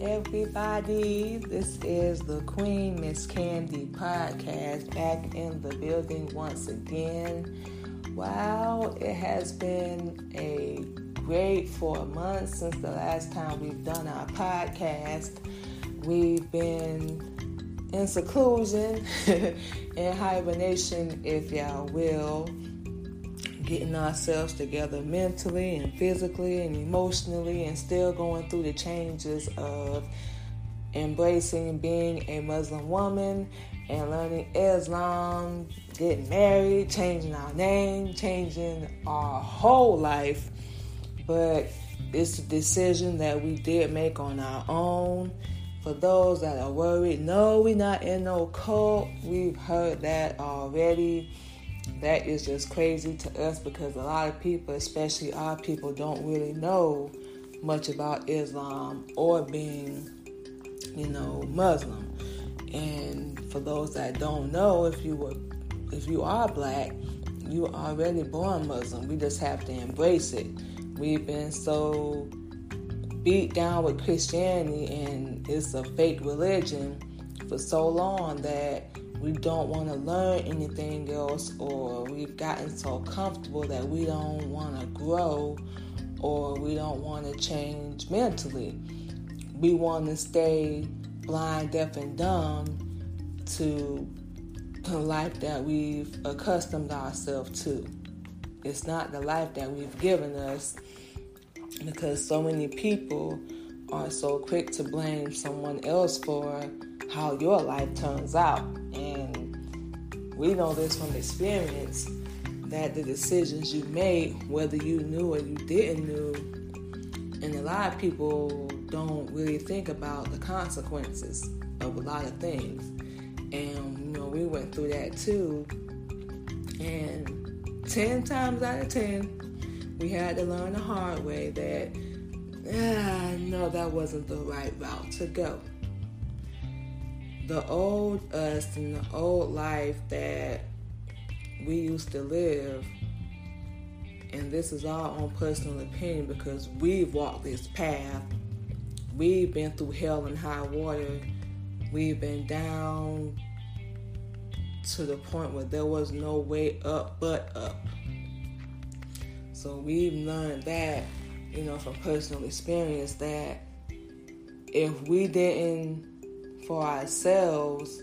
everybody. This is the Queen Miss Candy podcast back in the building once again. Wow, it has been a great four months since the last time we've done our podcast. We've been in seclusion, in hibernation, if y'all will getting ourselves together mentally and physically and emotionally and still going through the changes of embracing being a Muslim woman and learning Islam, getting married, changing our name, changing our whole life. But it's a decision that we did make on our own. For those that are worried, no, we're not in no cult. We've heard that already that is just crazy to us because a lot of people, especially our people, don't really know much about Islam or being, you know, Muslim. And for those that don't know, if you were, if you are black, you are already born Muslim. We just have to embrace it. We've been so beat down with Christianity and it's a fake religion for so long that we don't want to learn anything else, or we've gotten so comfortable that we don't want to grow, or we don't want to change mentally. We want to stay blind, deaf, and dumb to the life that we've accustomed ourselves to. It's not the life that we've given us because so many people are so quick to blame someone else for how your life turns out. And we know this from experience that the decisions you made, whether you knew or you didn't know, and a lot of people don't really think about the consequences of a lot of things. And you know, we went through that too. And 10 times out of 10, we had to learn the hard way that, ah, no, that wasn't the right route to go the old us and the old life that we used to live, and this is our own personal opinion because we've walked this path, we've been through hell and high water, we've been down to the point where there was no way up but up. So we've learned that, you know, from personal experience that if we didn't for ourselves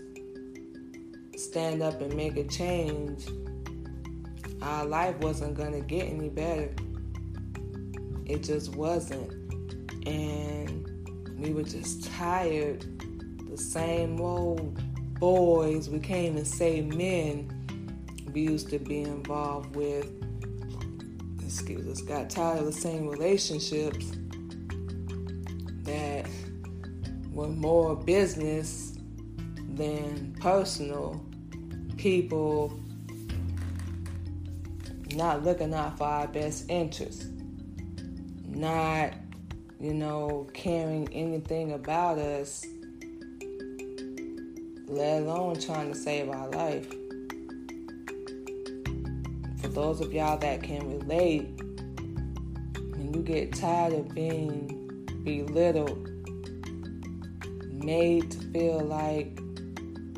stand up and make a change, our life wasn't going to get any better. It just wasn't. And we were just tired. The same old boys, we can't even say men, we used to be involved with. Excuse us, got tired of the same relationships that with more business than personal, people not looking out for our best interests, not, you know, caring anything about us, let alone trying to save our life. For those of y'all that can relate, when you get tired of being belittled made to feel like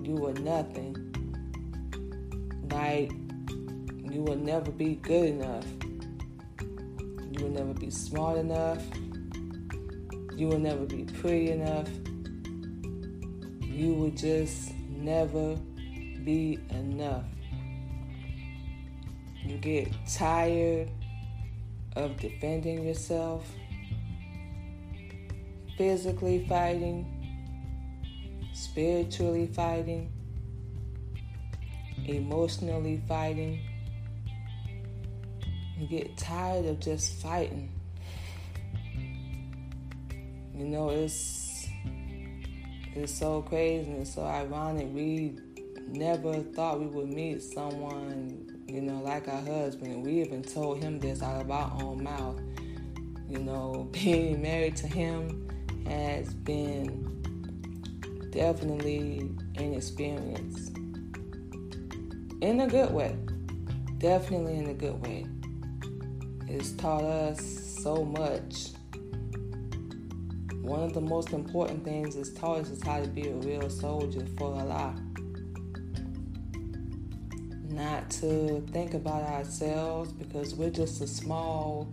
you were nothing. Like you will never be good enough. You will never be smart enough. You will never be pretty enough. You will just never be enough. You get tired of defending yourself, physically fighting, spiritually fighting, emotionally fighting. You get tired of just fighting. You know, it's it's so crazy and so ironic. We never thought we would meet someone, you know, like our husband. We even told him this out of our own mouth. You know, being married to him has been definitely an experience. In a good way. Definitely in a good way. It's taught us so much. one of the most important things it's taught us is how to be a real soldier for Allah. Not to think about ourselves because we're just a small,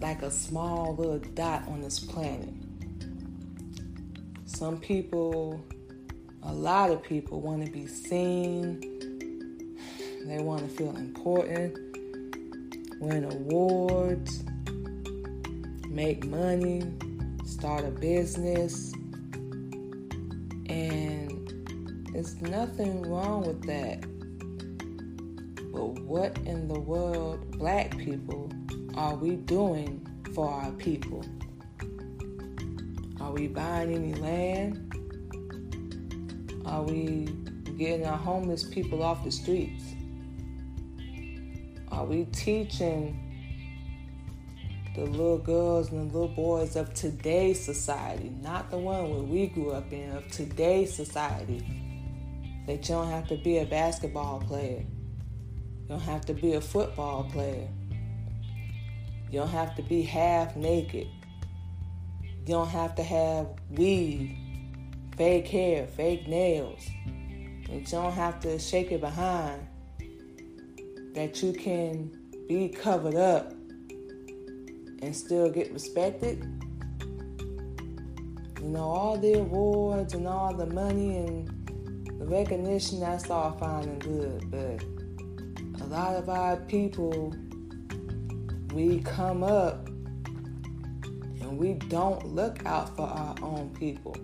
like a small little dot on this planet. Some people, a lot of people want to be seen, they want to feel important, win awards make money, start a business, and there's nothing wrong with that. But what in the world, black people, are we doing for our people? Are we buying any land? Are we getting our homeless people off the streets? Are we teaching the little girls and the little boys of today's society, not the one where we grew up in, of today's society. That you don't have to be a basketball player. You don't have to be a football player. You don't have to be half naked. You don't have to have weave, fake hair, fake nails. And you don't have to shake it behind. That you can be covered up and still get respected. You know, all the awards and all the money and the recognition, that's all fine and good. But a lot of our people, we come up and we don't look out for our own people.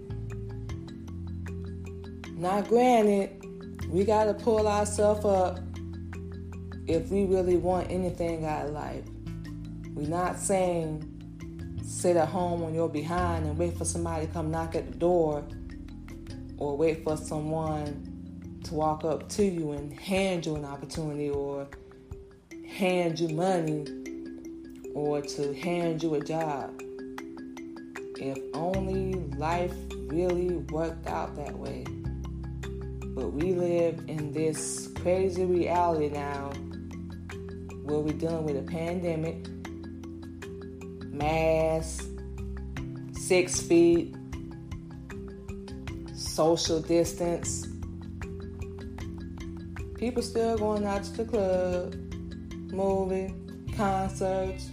Now, granted, we got to pull ourselves up if we really want anything out of life. We're not saying sit at home on your behind and wait for somebody to come knock at the door or wait for someone to walk up to you and hand you an opportunity or hand you money or to hand you a job. If only life really worked out that way. But we live in this crazy reality now where we're dealing with a pandemic mask, six feet, social distance. People still going out to the club, movie, concerts,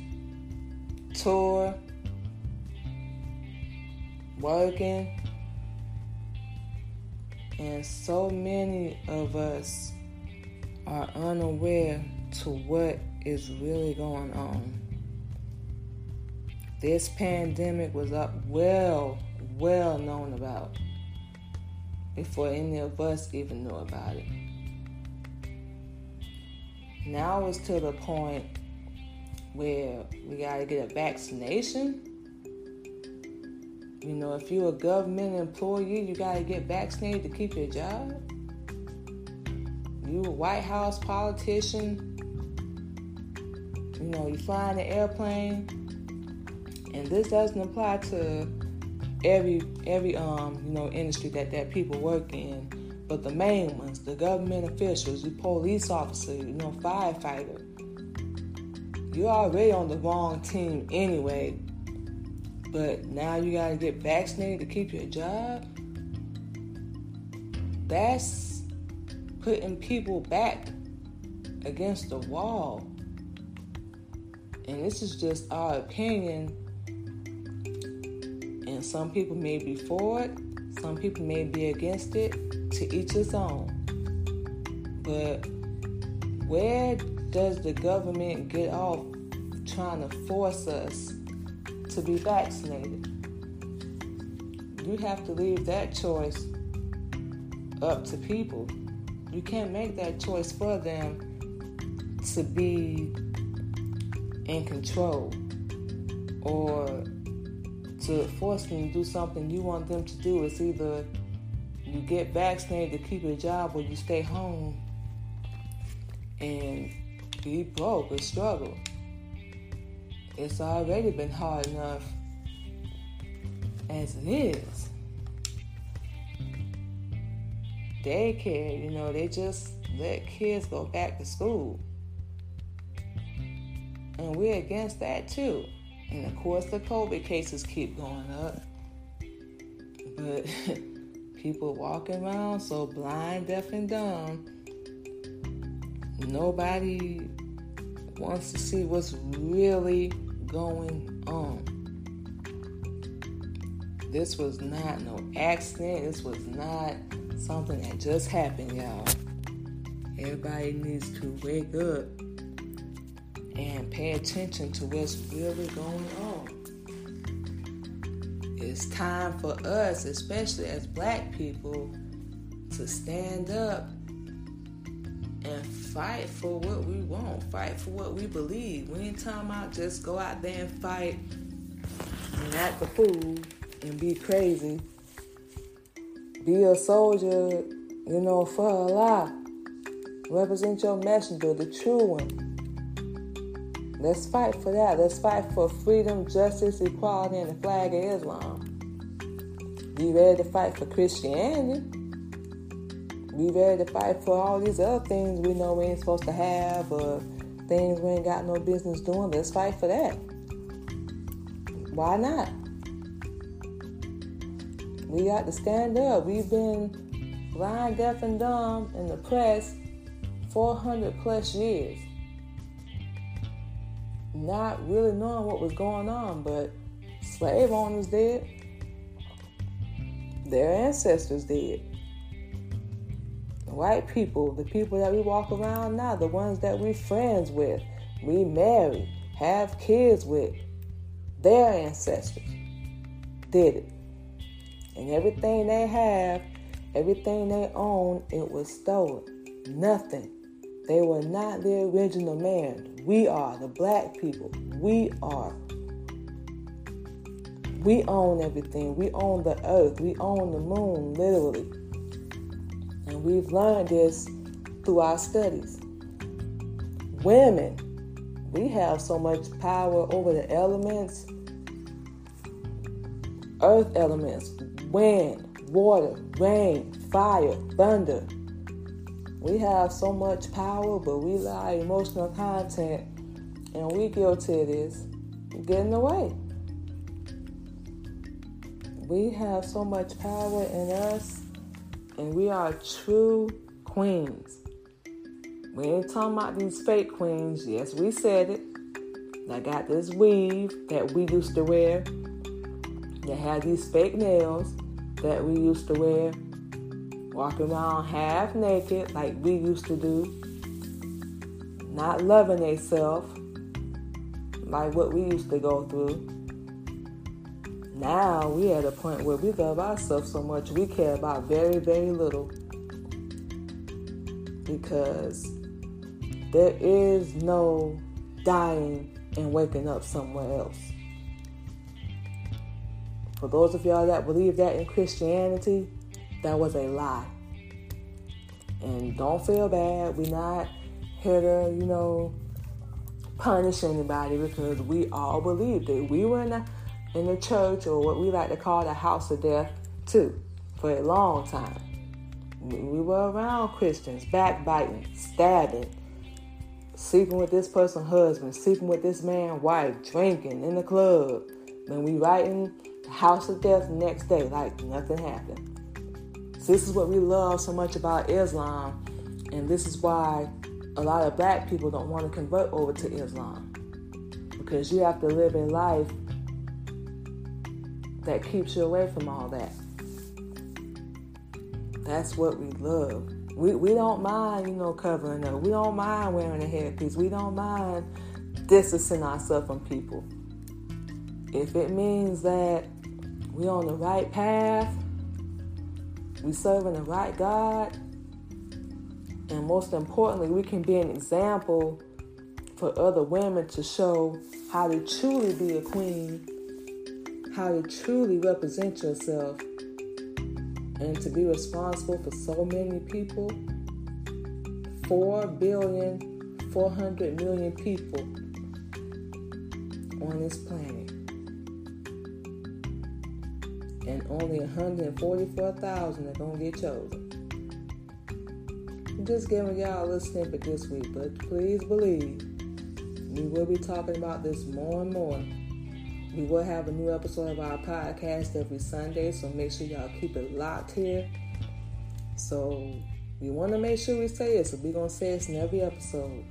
tour, working. And so many of us are unaware to what is really going on. This pandemic was up well, well known about before any of us even knew about it. Now it's to the point where we got to get a vaccination. You know, if you're a government employee, you got to get vaccinated to keep your job. You a White House politician, you know, you fly in an airplane, and this doesn't apply to every every um you know industry that that people work in but the main ones the government officials the police officer you know firefighter you're already on the wrong team anyway but now you got to get vaccinated to keep your job? That's putting people back against the wall. And this is just our opinion. And some people may be for it, some people may be against it, to each his own. But where does the government get off trying to force us to be vaccinated? You have to leave that choice up to people. You can't make that choice for them to be in control or to force them to do something you want them to do. It's either you get vaccinated to keep your job or you stay home and be broke or struggle. It's already been hard enough as it is. Daycare, you know, they just let kids go back to school. And we're against that too. And of course, the COVID cases keep going up. But people walking around so blind, deaf, and dumb, nobody wants to see what's really going on. This was not no accident. This was not something that just happened, y'all. Everybody needs to wake up and pay attention to what's really going on. It's time for us, especially as black people, to stand up and fight for what we want, fight for what we believe. We ain't talking about just go out there and fight and act the fool and be crazy. Be a soldier, you know, for Allah. Represent your messenger, the true one. Let's fight for that. Let's fight for freedom, justice, equality, and the flag of Islam. Be ready to fight for Christianity. Be ready to fight for all these other things we know we ain't supposed to have or things we ain't got no business doing. Let's fight for that. Why not? We got to stand up. We've been blind, deaf, and dumb in the press 400 plus years. Not really knowing what was going on, but slave owners did. Their ancestors did. White people, the people that we walk around now, the ones that we friends with, we marry, have kids with, their ancestors did it. And everything they have, everything they own, it was stolen. Nothing. They were not the original man. We are, the black people. We are. We own everything. We own the earth. We own the moon, literally. And we've learned this through our studies. Women, we have so much power over the elements, earth elements, wind, water, rain, fire, thunder. We have so much power, but we allow emotional content and we guilty of this getting away. We have so much power in us, and we are true queens. We ain't talking about these fake queens. Yes, we said it. I got this weave that we used to wear that had these fake nails that we used to wear, walking around half naked like we used to do, not loving themselves like what we used to go through. Now we at a point where we love ourselves so much we care about very, very little. Because there is no dying and waking up somewhere else. For those of y'all that believe that in Christianity, that was a lie. And don't feel bad. We're not here to, you know, punish anybody because we all believed it. We were the, in the church or what we like to call the house of death too for a long time. We were around Christians, backbiting, stabbing, sleeping with this person's husband, sleeping with this man's wife, drinking in the club. Then we writing house of death the next day, like nothing happened. So this is what we love so much about Islam, and this is why a lot of black people don't want to convert over to Islam. Because you have to live a life that keeps you away from all that. That's what we love. We, we don't mind, you know, covering up. We don't mind wearing a headpiece. We don't mind distancing ourselves from people. If it means that we're on the right path, we're serving the right God, and most importantly, we can be an example for other women to show how to truly be a queen, how to truly represent yourself, and to be responsible for so many people 4 billion, 400 million people on this planet. And only 144,000 are going to get chosen. I'm just giving y'all a little snippet this week, but please believe we will be talking about this more and more We will have a new episode of our podcast every Sunday, so make sure y'all keep it locked here. So we want to make sure we say it, so we're going to say it in every episode.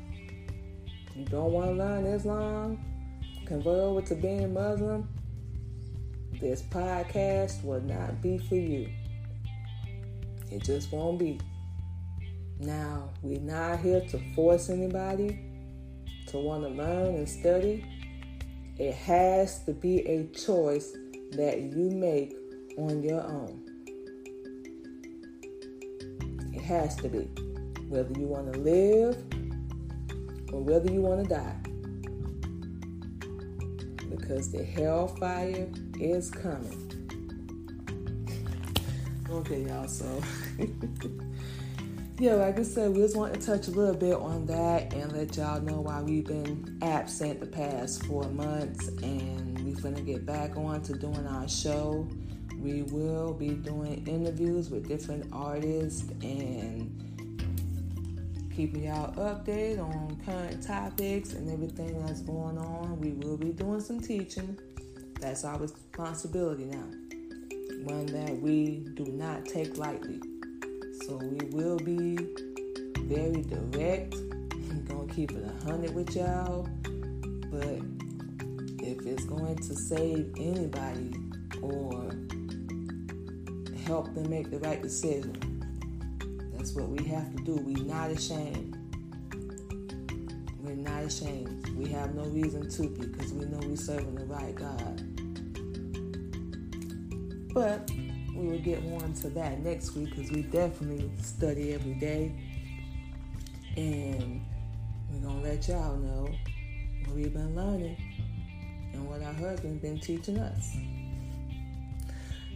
You don't want to learn Islam, convert over to being Muslim, this podcast will not be for you. It just won't be. Now, we're not here to force anybody to want to learn and study. It has to be a choice that you make on your own. It has to be. Whether you want to live or whether you want to die. Because the hellfire is coming. Okay, y'all, so. yeah, like I said, we just want to touch a little bit on that and let y'all know why we've been absent the past four months and we're gonna get back on to doing our show. We will be doing interviews with different artists and keeping y'all updated on current topics and everything that's going on. We will be doing some teaching. That's our responsibility now. One that we do not take lightly. So we will be very direct. I'm gonna keep it a hundred with y'all. But if it's going to save anybody or help them make the right decision, that's what we have to do. We're not ashamed. We're not ashamed. We have no reason to be because we know we're serving the right God. But we will get more into that next week because we definitely study every day. And we're going to let y'all know what we've been learning and what our husband's been teaching us.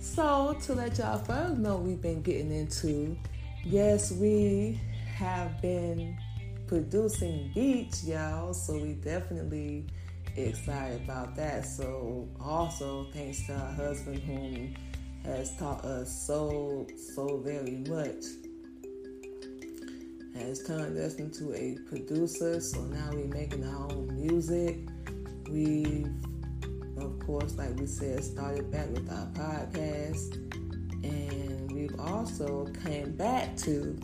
So, to let y'all further know we've been getting into, yes, we have been producing beats, y'all. So, we definitely excited about that. So, also thanks to our husband, whom has taught us so, so very much. Has turned us into a producer, so now we're making our own music. We've, of course, like we said, started back with our podcast, and we've also came back to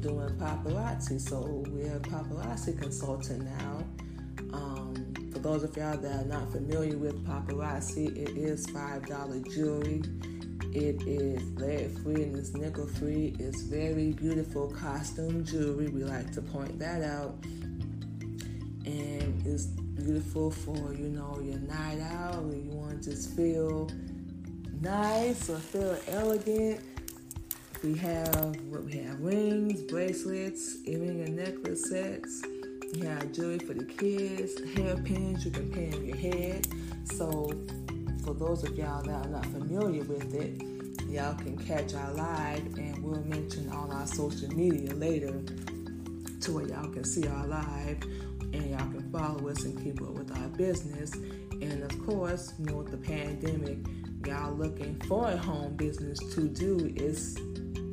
doing paparazzi. So we're a paparazzi consultant now. Um, for those of y'all that are not familiar with paparazzi, it is $5 jewelry it is lead free and it's nickel free. It's very beautiful costume jewelry. We like to point that out. And it's beautiful for, you know, your night out you want to just feel nice or feel elegant. We have what we have rings, bracelets, earring and necklace sets. We have jewelry for the kids, hairpins you can pin in your head. So for those of y'all that are not familiar with it, y'all can catch our live and we'll mention all our social media later to where y'all can see our live and y'all can follow us and keep up with our business. And of course, you know, with the pandemic, y'all looking for a home business to do is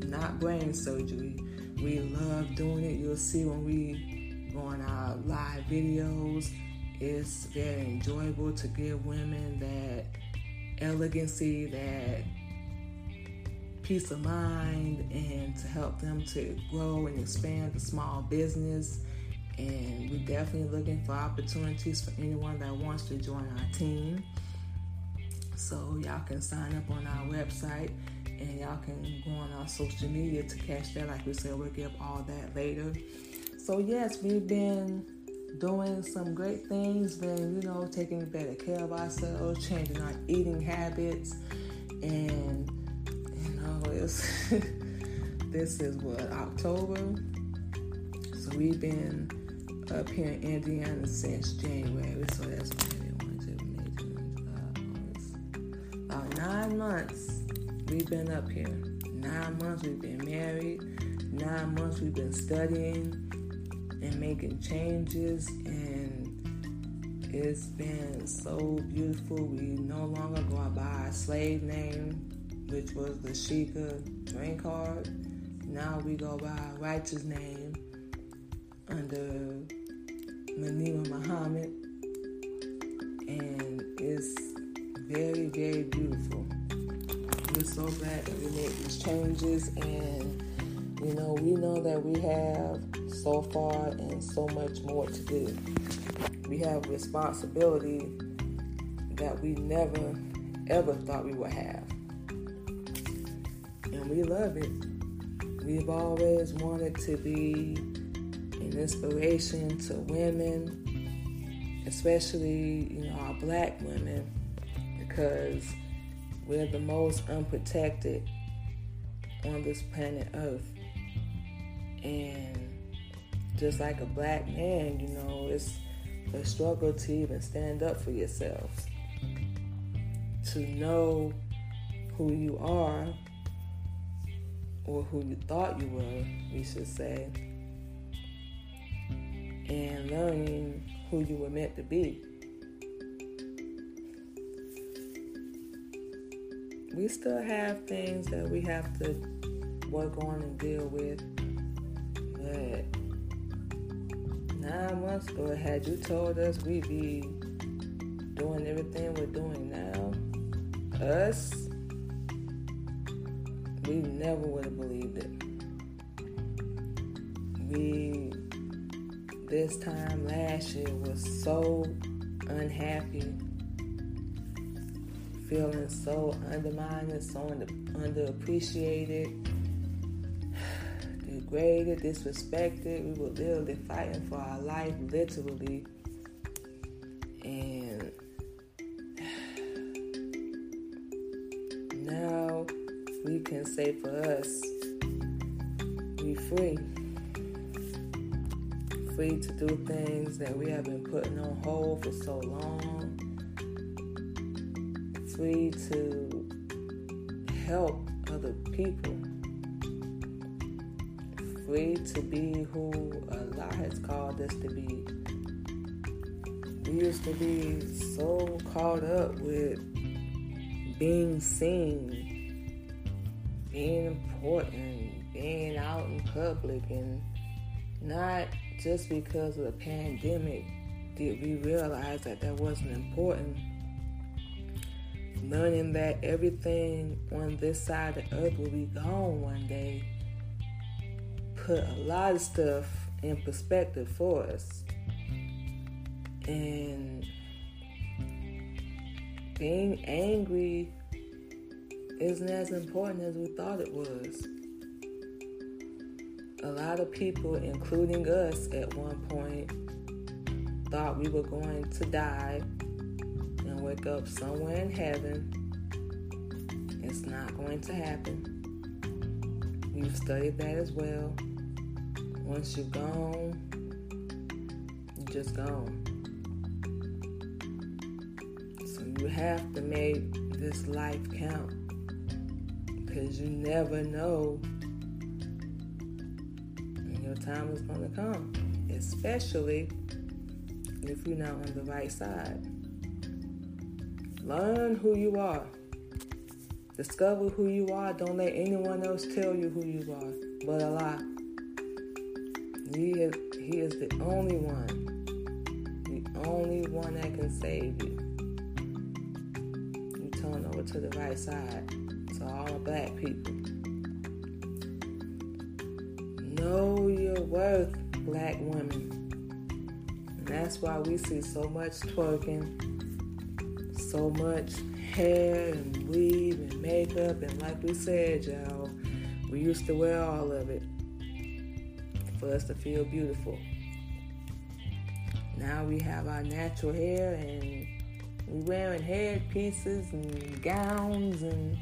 not brain surgery. We love doing it. You'll see when we go on our live videos. It's very enjoyable to give women that elegancy, that peace of mind, and to help them to grow and expand the small business. And we're definitely looking for opportunities for anyone that wants to join our team. So y'all can sign up on our website and y'all can go on our social media to catch that. Like we said, we'll give all that later. So yes, we've been doing some great things, been, you know, taking better care of ourselves, changing our eating habits, and, you know, it's, this is what, October? So we've been up here in Indiana since January, so that's uh, about nine months we've been up here. Nine months we've been married. Nine months we've been studying and making changes and it's been so beautiful. We no longer go by our slave name, which was the Sheikah drink card. Now we go by our righteous name under Miniimah Muhammad. And it's very, very beautiful. We're so glad that we made these changes, and you know, we know that we have so far and so much more to do. We have responsibility that we never ever thought we would have. And we love it. We've always wanted to be an inspiration to women, especially, you know, our black women, because we're the most unprotected on this planet Earth. And just like a black man, you know, it's a struggle to even stand up for yourself. To know who you are, or who you thought you were, we should say, and learning who you were meant to be. We still have things that we have to work on and deal with, nine months ago, had you told us we'd be doing everything we're doing now, us, we never would have believed it. We, this time last year, was so unhappy, feeling so undermined, so under, underappreciated degraded, disrespected. We were literally fighting for our life, literally. And now we can say for us, we free. Free to do things that we have been putting on hold for so long. Free to help other people free to be who Allah has called us to be. We used to be so caught up with being seen, being important, being out in public, and not just because of the pandemic did we realize that that wasn't important. Learning that everything on this side of the earth will be gone one day put a lot of stuff in perspective for us. And being angry isn't as important as we thought it was. A lot of people, including us at one point, thought we were going to die and wake up somewhere in heaven. It's not going to happen. We've studied that as well. Once you're gone, you're just gone. So you have to make this life count because you never know when your time is going to come, especially if you're not on the right side. Learn who you are. Discover who you are. Don't let anyone else tell you who you are but Allah. He is, he is the only one, the only one that can save you. You turn over to the right side. So all the black people. Know your worth, black women. And that's why we see so much twerking, so much hair and weave and makeup. And like we said, y'all, we used to wear all of it for us to feel beautiful. Now we have our natural hair and we're wearing head pieces and gowns and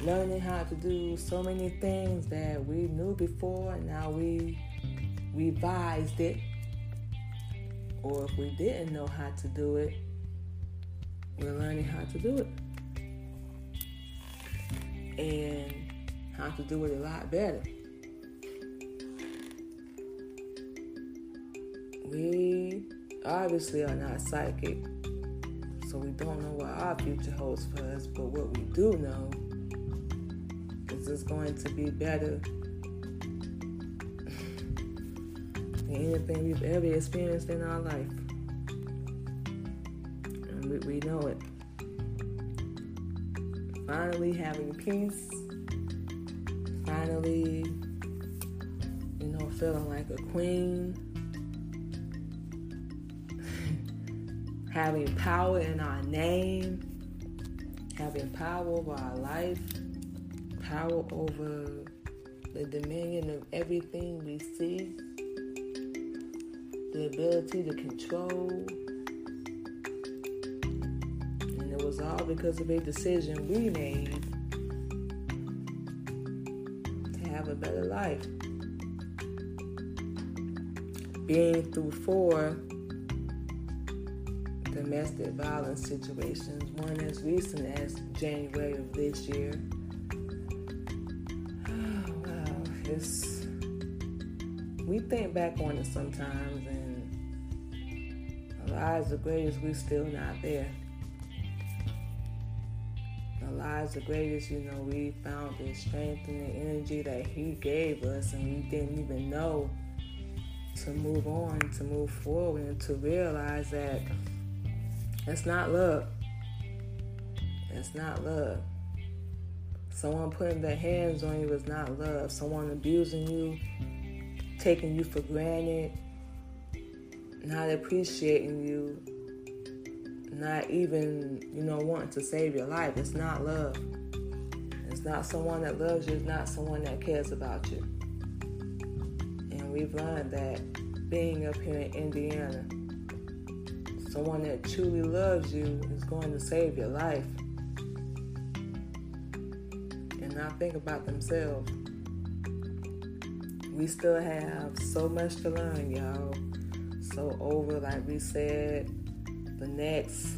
learning how to do so many things that we knew before and now we revised it. Or if we didn't know how to do it, we're learning how to do it. And how to do it a lot better. We obviously are not psychic, so we don't know what our future holds for us. But what we do know is it's going to be better than anything we've ever experienced in our life. And we, we know it. finally having peace, finally, you know, feeling like a queen, having power in our name, having power over our life, power over the dominion of everything we see, the ability to control. And it was all because of a decision we made to have a better life. Being through four domestic violence situations, one as recent as January of this year Wow, it's we think back on it sometimes and our lives are greatest we're still not there. Our lives are greatest, you know, we found the strength and the energy that he gave us and we didn't even know to move on, to move forward and to realize that that's not love. That's not love. Someone putting their hands on you is not love. Someone abusing you, taking you for granted, not appreciating you, not even, you know, wanting to save your life. It's not love. It's not someone that loves you, it's not someone that cares about you. And we've learned that being up here in Indiana, someone that truly loves you is going to save your life and not think about themselves. We still have so much to learn, y'all. So over, like we said, the next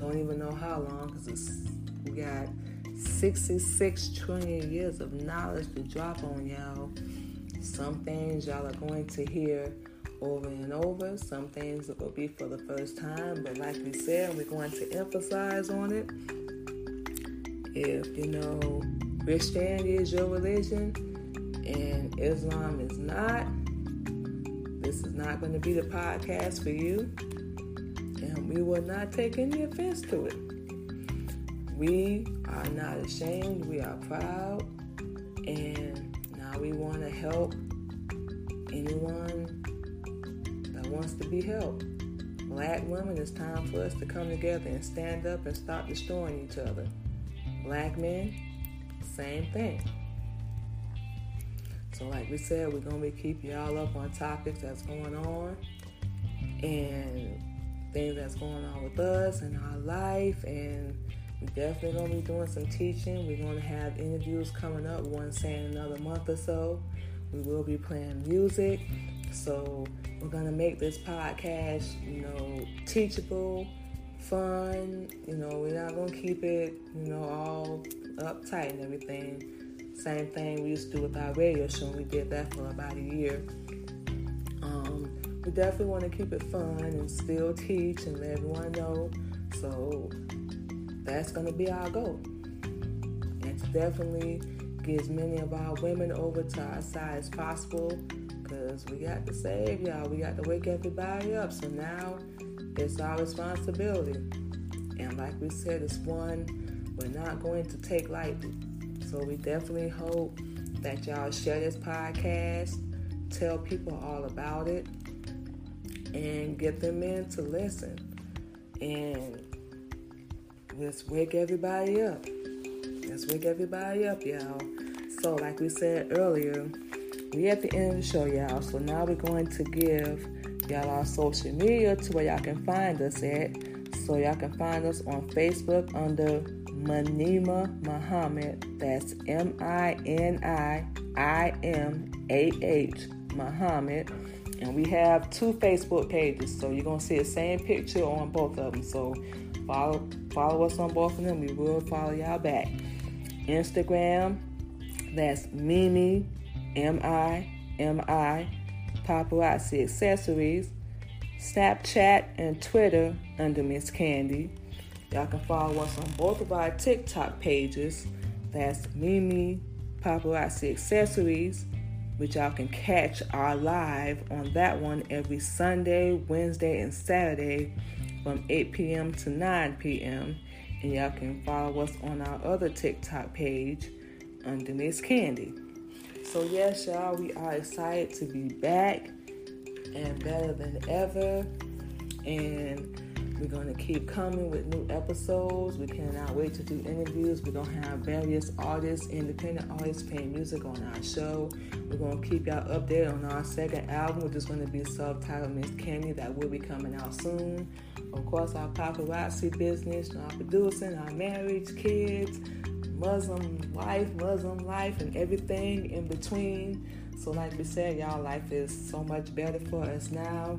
don't even know how long because we got 66 trillion years of knowledge to drop on y'all. Some things y'all are going to hear over and over. Some things will be for the first time, but like we said, we're going to emphasize on it. If you know Christianity is your religion and Islam is not, this is not going to be the podcast for you. And we will not take any offense to it. We are not ashamed, we are proud, and now we want to help anyone wants to be helped. Black women, it's time for us to come together and stand up and stop destroying each other. Black men, same thing. So, like we said, we're gonna be keeping y'all up on topics that's going on and things that's going on with us and our life. And we're definitely gonna be doing some teaching. We're gonna have interviews coming up. One saying another month or so. We will be playing music. So we're gonna make this podcast, you know, teachable, fun. You know, we're not gonna keep it, you know, all uptight and everything. Same thing we used to do with our radio show. We did that for about a year. Um, we definitely want to keep it fun and still teach and let everyone know. So that's going to be our goal. And to definitely get as many of our women over to our side as possible because we got to save y'all. We got to wake everybody up. So now it's our responsibility. And like we said, it's one we're not going to take lightly. So we definitely hope that y'all share this podcast, tell people all about it, and get them in to listen. And let's wake everybody up. Let's wake everybody up, y'all. So, like we said earlier, we at the end of the show, y'all. So now we're going to give y'all our social media to where y'all can find us at. So y'all can find us on Facebook under Miniimah Muhammad. That's M I N I I M A H Muhammad. And we have two Facebook pages, so you're gonna see the same picture on both of them. So follow follow us on both of them. We will follow y'all back. Instagram, that's Mimi M I M I Paparazzi Accessories. Snapchat and Twitter under Miss Candy. Y'all can follow us on both of our TikTok pages. That's Mimi Paparazzi Accessories, which y'all can catch our live on that one every Sunday, Wednesday, and Saturday from 8 p.m. to 9 p.m. And y'all can follow us on our other TikTok page under Miss Candy. So, yes, y'all, we are excited to be back and better than ever. And we're going to keep coming with new episodes. We cannot wait to do interviews. We're going to have various artists, independent artists playing music on our show. We're going to keep y'all updated on our second album, which is going to be subtitled Miss Candy, that will be coming out soon. Of course, our paparazzi business, our producing, our marriage, kids, Muslim life, Muslim life, and everything in between. So, like we said, y'all, life is so much better for us now.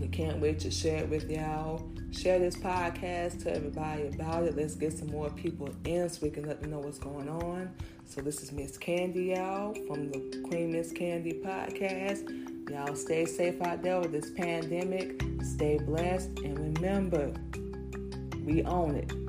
We can't wait to share it with y'all. Share this podcast, tell everybody about it. Let's get some more people in so we can let them know what's going on. So this is Miss Candy, y'all, from the Queen Miss Candy podcast. Y'all stay safe out there with this pandemic. Stay blessed and remember, we own it.